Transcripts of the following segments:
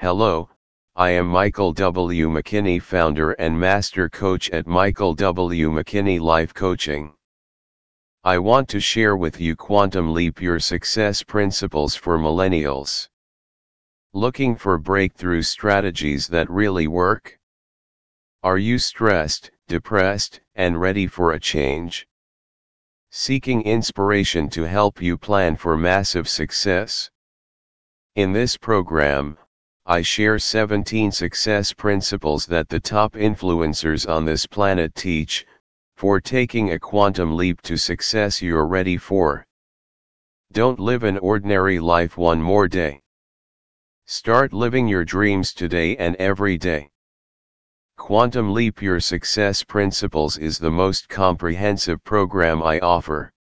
Hello, I am Michael W. McKinney, founder and master coach at Michael W. McKinney Life Coaching. I want to share with you Quantum Leap Your Success Principles for Millennials. Looking for breakthrough strategies that really work? Are you stressed, depressed, and ready for a change? Seeking inspiration to help you plan for massive success? In this program, I share 17 success principles that the top influencers on this planet teach, for taking a quantum leap to success you're ready for. Don't live an ordinary life one more day. Start living your dreams today and every day. Quantum Leap Your Success Principles is the most comprehensive program I offer.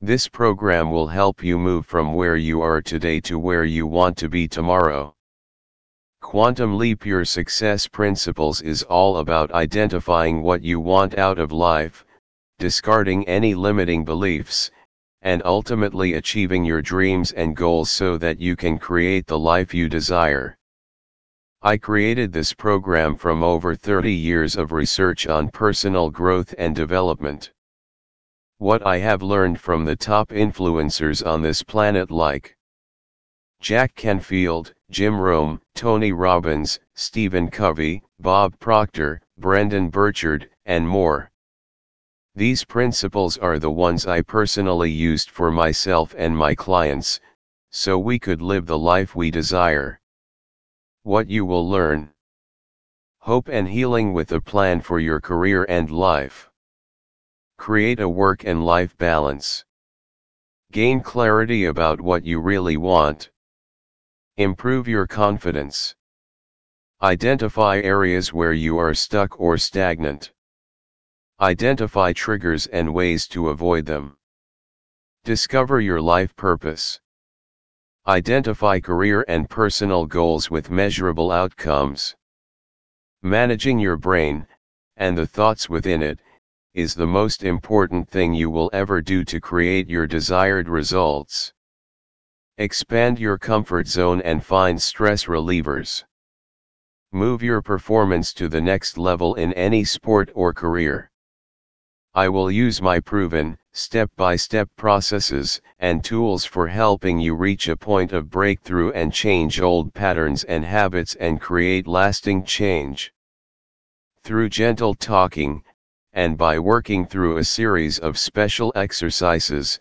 This program will help you move from where you are today to where you want to be tomorrow. Quantum Leap Your Success Principles is all about identifying what you want out of life, discarding any limiting beliefs, and ultimately achieving your dreams and goals so that you can create the life you desire. I created this program from over 30 years of research on personal growth and development. What I have learned from the top influencers on this planet like Jack Canfield, Jim Rohn, Tony Robbins, Stephen Covey, Bob Proctor, Brendon Burchard, and more. These principles are the ones I personally used for myself and my clients, so we could live the life we desire. What you will learn. Hope and healing with a plan for your career and life. Create a work and life balance. Gain clarity about what you really want. Improve your confidence. Identify areas where you are stuck or stagnant. Identify triggers and ways to avoid them. Discover your life purpose. Identify career and personal goals with measurable outcomes. Managing your brain, and the thoughts within it, is the most important thing you will ever do to create your desired results. Expand your comfort zone and find stress relievers. Move your performance to the next level in any sport or career. I will use my proven, step-by-step processes and tools for helping you reach a point of breakthrough and change old patterns and habits and create lasting change. Through gentle talking, and by working through a series of special exercises,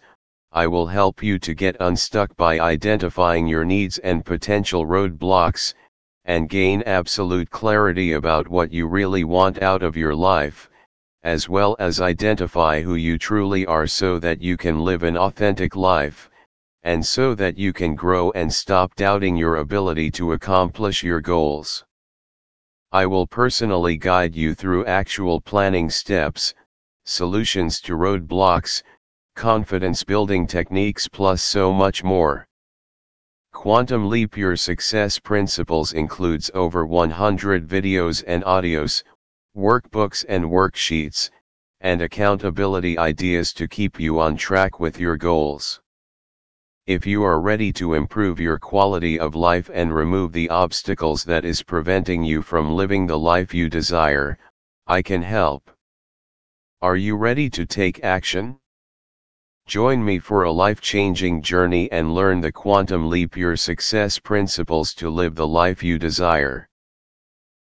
I will help you to get unstuck by identifying your needs and potential roadblocks, and gain absolute clarity about what you really want out of your life, as well as identify who you truly are so that you can live an authentic life, and so that you can grow and stop doubting your ability to accomplish your goals. I will personally guide you through actual planning steps, solutions to roadblocks, confidence building techniques plus so much more. Quantum Leap Your Success Principles includes over 100 videos and audios, workbooks and worksheets, and accountability ideas to keep you on track with your goals. If you are ready to improve your quality of life and remove the obstacles that is preventing you from living the life you desire, I can help. Are you ready to take action? Join me for a life-changing journey and learn the quantum leap your success principles to live the life you desire.